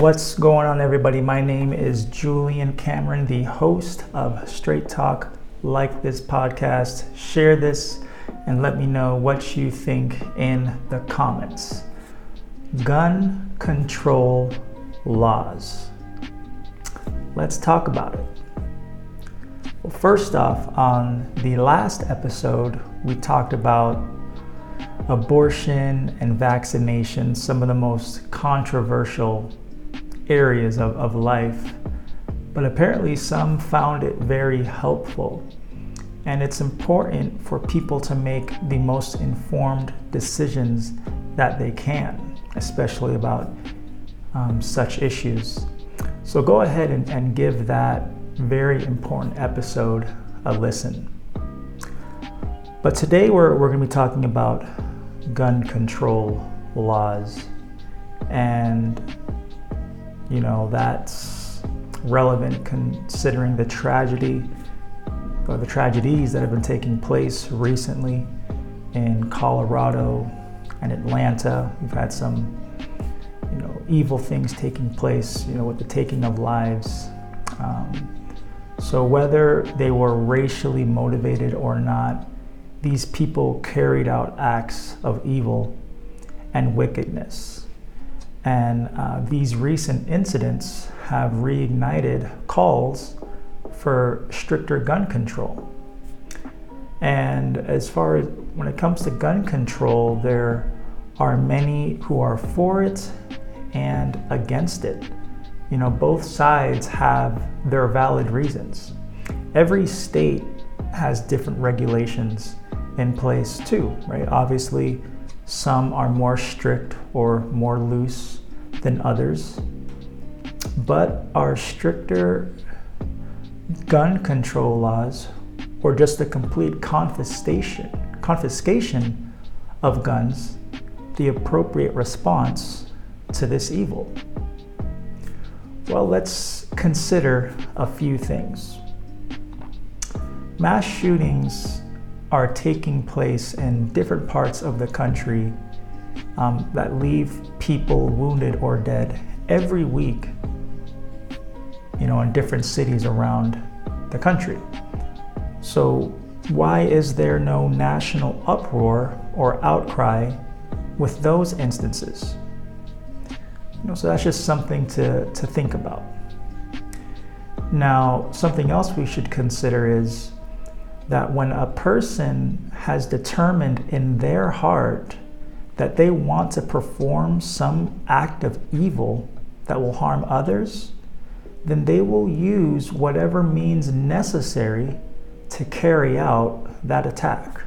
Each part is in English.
What's going on, everybody? My name is Julian Cameron, the host of Straight Talk. Like this podcast, share this, and let me know what you think in the comments. Gun control laws. Let's talk about it. Well, first off, on the last episode, we talked about abortion and vaccination, some of the most controversial areas of, of life. But apparently, some found it very helpful. And it's important for people to make the most informed decisions that they can, especially about um, such issues. So go ahead and, and give that very important episode a listen. But today we're, we're going to be talking about gun control laws. And, you know, that's relevant considering the tragedy or the tragedies that have been taking place recently in Colorado and Atlanta. We've had some, you know, evil things taking place, you know, with the taking of lives. Um, so whether they were racially motivated or not, these people carried out acts of evil and wickedness. And uh, these recent incidents have reignited calls for stricter gun control. And as far as when it comes to gun control, there are many who are for it and against it. You know, both sides have their valid reasons. Every state has different regulations in place too, right? Obviously, some are more strict or more loose than others, but our stricter gun control laws or just the complete confiscation confiscation of guns the appropriate response to this evil? Well, let's consider a few things. Mass shootings are taking place in different parts of the country um, that leave people wounded or dead every week, you know, in different cities around the country. So, why is there no national uproar or outcry with those instances? You know, so that's just something to, to think about. Now, something else we should consider is that mm. when a person has determined in their heart that they want to perform some act of evil that will harm others, then they will use whatever means necessary to carry out that attack.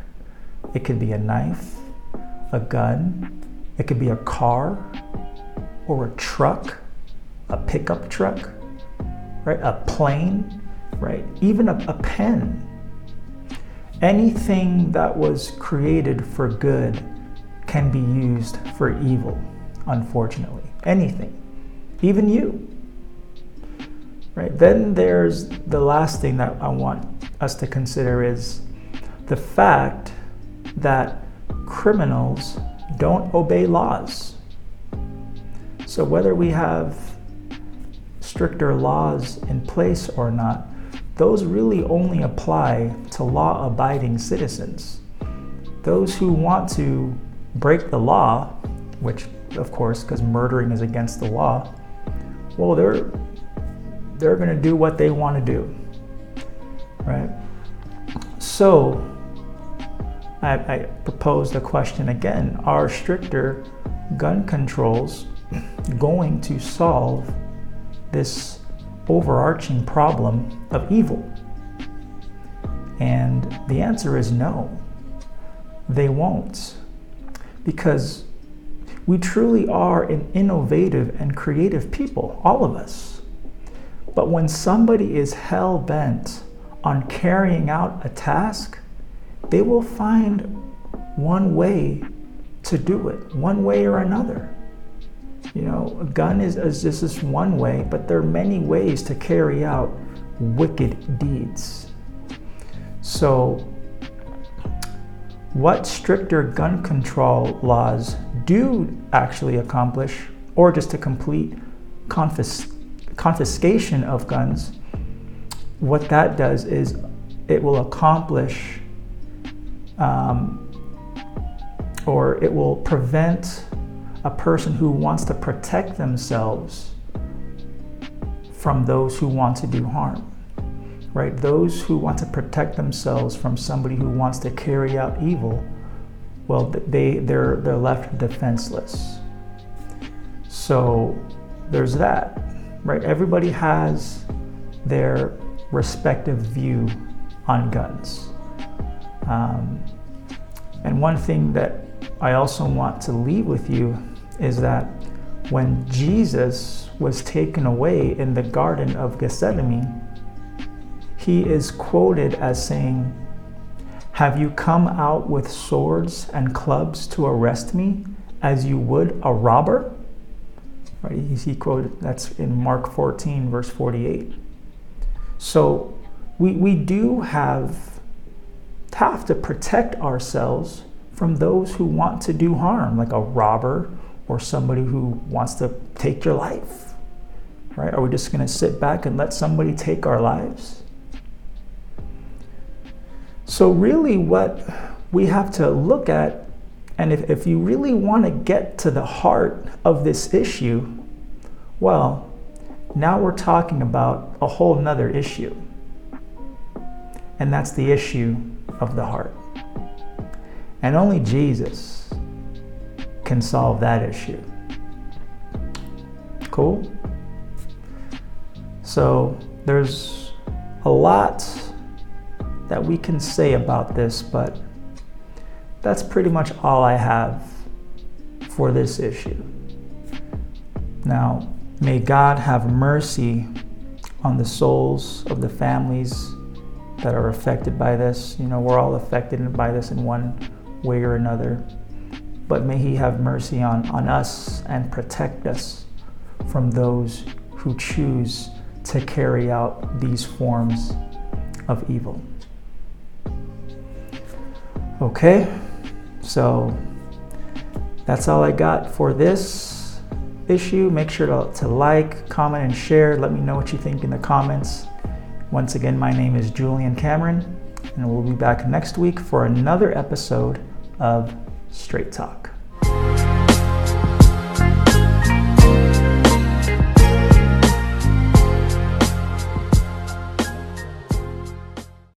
It could be a knife, a gun, it could be a car, or a truck, a pickup truck, right? A plane, right? Even a, a pen. Anything that was created for good can be used for evil, unfortunately. Anything. Even you. Right? Then there's the last thing that I want us to consider is the fact that criminals don't obey laws. So, whether we have stricter laws in place or not, those really only apply to law abiding citizens. Those who want to break the law, which of course, because murdering is against the law, well, they're they're going to do what they want to do, right? So, I, I propose the question again: Are stricter gun controls going to solve this overarching problem of evil? And the answer is no, they won't. Because we truly are an innovative and creative people, all of us. But when somebody is hell bent on carrying out a task, they will find one way to do it, one way or another. You know, a gun is, is just one way, but there are many ways to carry out wicked deeds. So, what stricter gun control laws do actually accomplish, or just a complete confis- confiscation of guns, what that does is it will accomplish um, or it will prevent a person who wants to protect themselves from those who want to do harm. Right? Those who want to protect themselves from somebody who wants to carry out evil, well, they, they're, they're left defenseless. So there's that, right? Everybody has their respective view on guns. Um, and one thing that I also want to leave with you is that when Jesus was taken away in the Garden of Gethsemane, he is quoted as saying, Have you come out with swords and clubs to arrest me as you would a robber? Right? He quoted that's in Mark 14, verse 48. So we, we do have, have to protect ourselves from those who want to do harm, like a robber or somebody who wants to take your life. Right? Are we just going to sit back and let somebody take our lives? So, really, what we have to look at, and if, if you really want to get to the heart of this issue, well, now we're talking about a whole nother issue. And that's the issue of the heart. And only Jesus can solve that issue. Cool? So there's a lot that we can say about this, but that's pretty much all I have for this issue. Now, may God have mercy on the souls of the families that are affected by this. You know, we're all affected by this in one way or another. But may He have mercy on, on us and protect us from those who choose to carry out these forms of evil. Okay, so that's all I got for this issue. Make sure to, to like, comment, and share. Let me know what you think in the comments. Once again, my name is Julian Cameron, and we'll be back next week for another episode of Straight Talk.